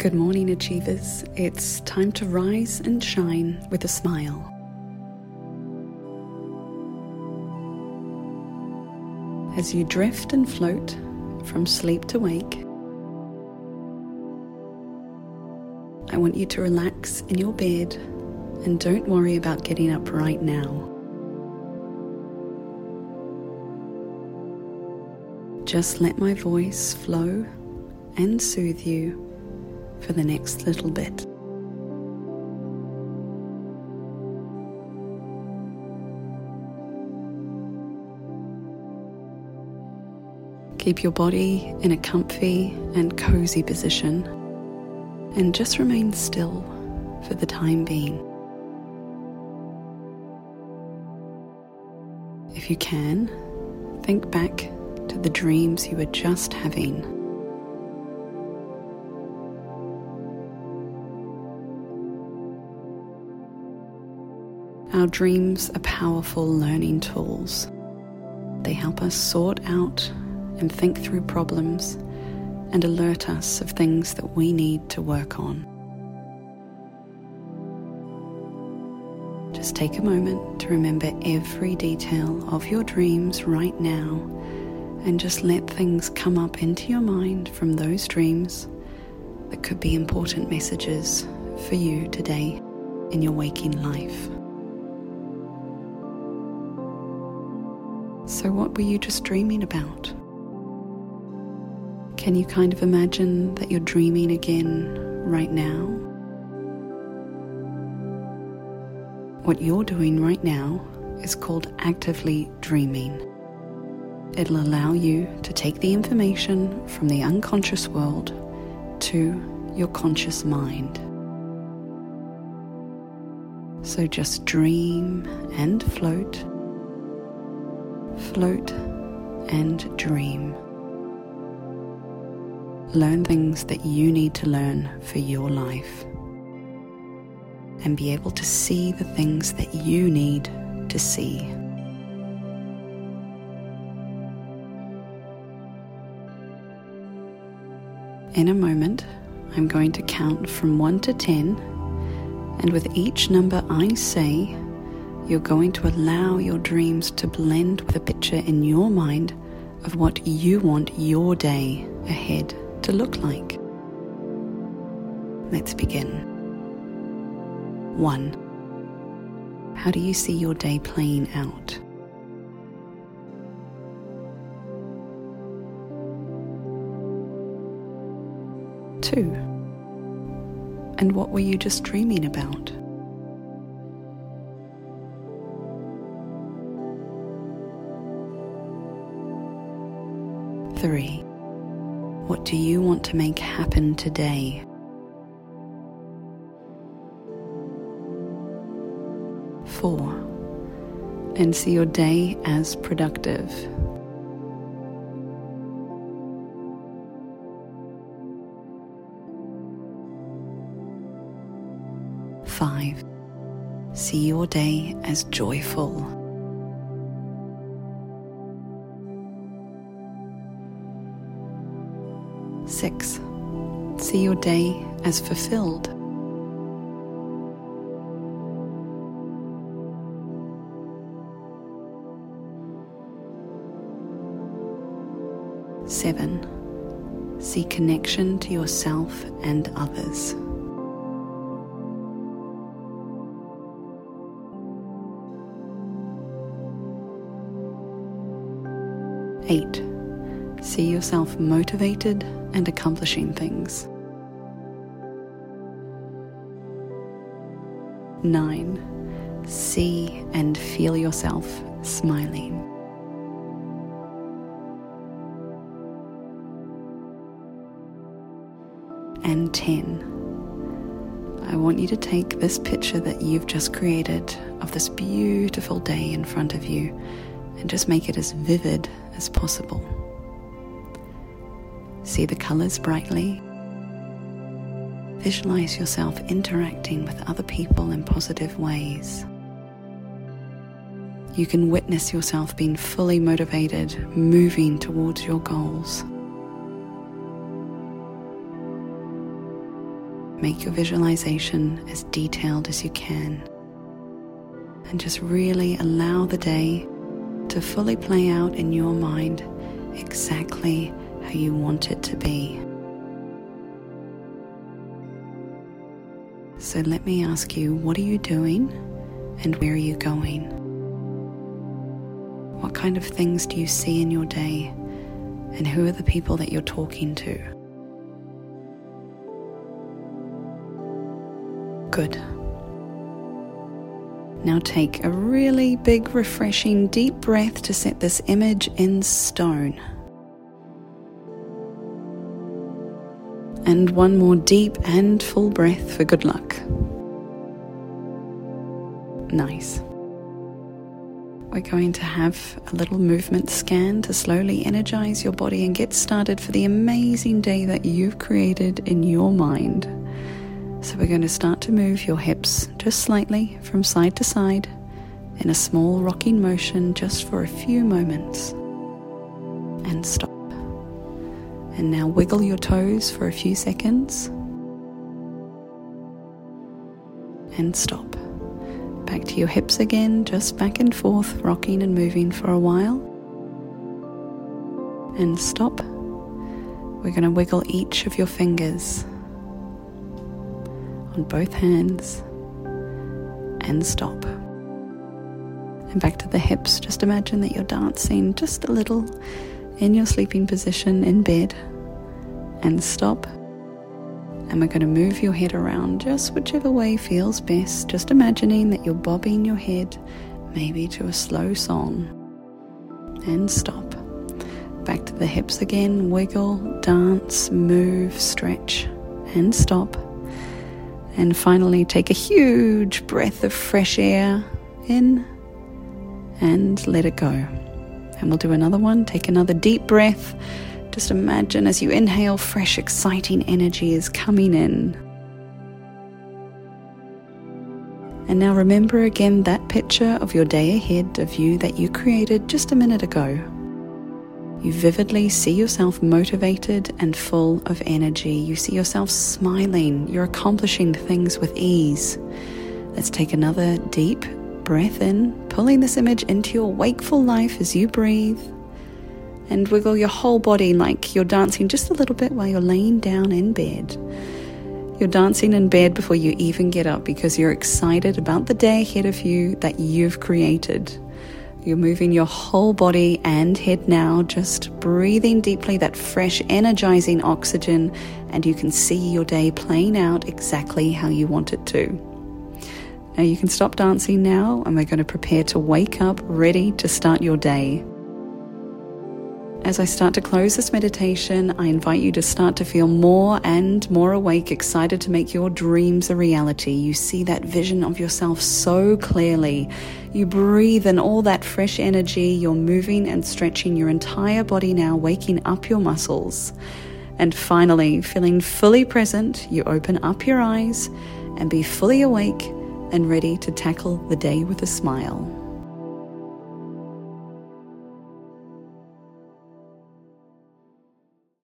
Good morning, Achievers. It's time to rise and shine with a smile. As you drift and float from sleep to wake, I want you to relax in your bed and don't worry about getting up right now. Just let my voice flow and soothe you for the next little bit. Keep your body in a comfy and cozy position and just remain still for the time being. If you can, think back to the dreams you were just having. Our dreams are powerful learning tools. They help us sort out and think through problems and alert us of things that we need to work on. Just take a moment to remember every detail of your dreams right now and just let things come up into your mind from those dreams that could be important messages for you today in your waking life. So, what were you just dreaming about? Can you kind of imagine that you're dreaming again right now? What you're doing right now is called actively dreaming. It'll allow you to take the information from the unconscious world to your conscious mind. So just dream and float, float and dream. Learn things that you need to learn for your life and be able to see the things that you need to see. In a moment, I'm going to count from 1 to 10, and with each number I say, you're going to allow your dreams to blend with a picture in your mind of what you want your day ahead to look like. Let's begin. 1. How do you see your day playing out? Two. And what were you just dreaming about? Three. What do you want to make happen today? Four. And see your day as productive. Five. See your day as joyful. Six. See your day as fulfilled. Seven. See connection to yourself and others. Eight. See yourself motivated and accomplishing things. 9. See and feel yourself smiling. And 10. I want you to take this picture that you've just created of this beautiful day in front of you and just make it as vivid as possible. See the colors brightly. Visualize yourself interacting with other people in positive ways. You can witness yourself being fully motivated, moving towards your goals. make your visualization as detailed as you can. And just really allow the day to fully play out in your mind exactly you want it to be. So let me ask you what are you doing and where are you going? What kind of things do you see in your day and who are the people that you're talking to? Good. Now take a really big, refreshing, deep breath to set this image in stone. And one more deep and full breath for good luck. Nice. We're going to have a little movement scan to slowly energize your body and get started for the amazing day that you've created in your mind. So, we're going to start to move your hips just slightly from side to side in a small rocking motion just for a few moments. And stop. And now wiggle your toes for a few seconds. And stop. Back to your hips again, just back and forth, rocking and moving for a while. And stop. We're going to wiggle each of your fingers on both hands and stop. And back to the hips. Just imagine that you're dancing just a little in your sleeping position in bed and stop. And we're going to move your head around just whichever way feels best, just imagining that you're bobbing your head maybe to a slow song. And stop. Back to the hips again, wiggle, dance, move, stretch, and stop. And finally, take a huge breath of fresh air in and let it go. And we'll do another one. Take another deep breath. Just imagine as you inhale, fresh, exciting energy is coming in. And now remember again that picture of your day ahead of you that you created just a minute ago. You vividly see yourself motivated and full of energy. You see yourself smiling. You're accomplishing things with ease. Let's take another deep breath in, pulling this image into your wakeful life as you breathe. And wiggle your whole body like you're dancing just a little bit while you're laying down in bed. You're dancing in bed before you even get up because you're excited about the day ahead of you that you've created. You're moving your whole body and head now, just breathing deeply that fresh, energizing oxygen, and you can see your day playing out exactly how you want it to. Now you can stop dancing now, and we're going to prepare to wake up ready to start your day. As I start to close this meditation, I invite you to start to feel more and more awake, excited to make your dreams a reality. You see that vision of yourself so clearly. You breathe in all that fresh energy. You're moving and stretching your entire body now, waking up your muscles. And finally, feeling fully present, you open up your eyes and be fully awake and ready to tackle the day with a smile.